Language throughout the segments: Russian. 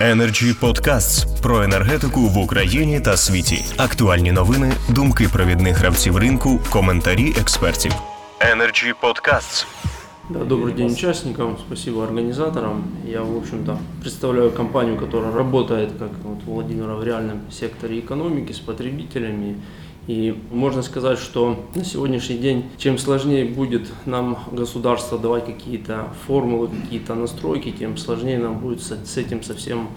Energy Podcasts про енергетику в Україні та світі. Актуальні новини, думки провідних гравців ринку, коментарі експертів. Energy Podcasts. Да, добрый день участникам, спасибо организаторам. Я, в общем-то, представляю компанию, которая работает, как вот у Владимира, в реальном секторе экономики с потребителями. И можно сказать, что на сегодняшний день, чем сложнее будет нам государство давать какие-то формулы, какие-то настройки, тем сложнее нам будет с этим совсем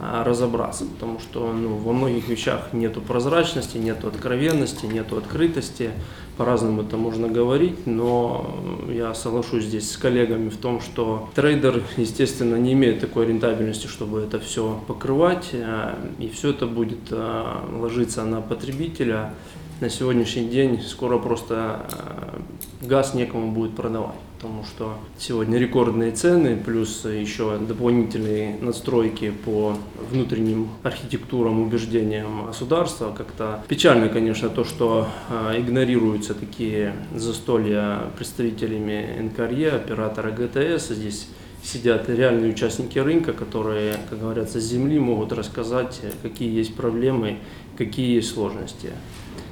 разобраться, потому что ну, во многих вещах нету прозрачности, нету откровенности, нету открытости, по-разному это можно говорить, но я соглашусь здесь с коллегами в том, что трейдер, естественно, не имеет такой рентабельности, чтобы это все покрывать, а, и все это будет а, ложиться на потребителя. На сегодняшний день скоро просто а, газ некому будет продавать потому что сегодня рекордные цены, плюс еще дополнительные настройки по внутренним архитектурам, убеждениям государства. Как-то печально, конечно, то, что э, игнорируются такие застолья представителями НКРЕ, оператора ГТС. Здесь сидят реальные участники рынка, которые, как говорится, с земли могут рассказать, какие есть проблемы, какие есть сложности.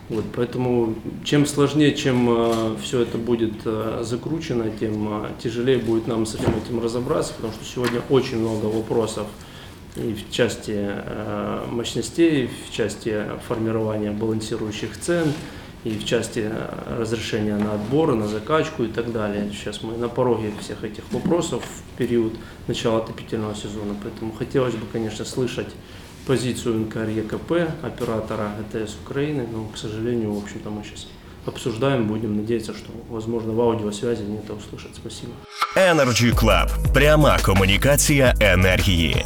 Вот, поэтому чем сложнее, чем э, все это будет э, закручено, тем э, тяжелее будет нам с этим, этим разобраться, потому что сегодня очень много вопросов и в части э, мощностей, в части формирования балансирующих цен, и в части разрешения на отбор, на закачку и так далее. Сейчас мы на пороге всех этих вопросов в период начала отопительного сезона, поэтому хотелось бы, конечно, слышать позицию НКРЕКП, оператора ГТС Украины, но, к сожалению, в общем-то, мы сейчас обсуждаем, будем надеяться, что, возможно, в аудиосвязи они это услышат. Спасибо. Energy Club. Пряма комунікація енергії.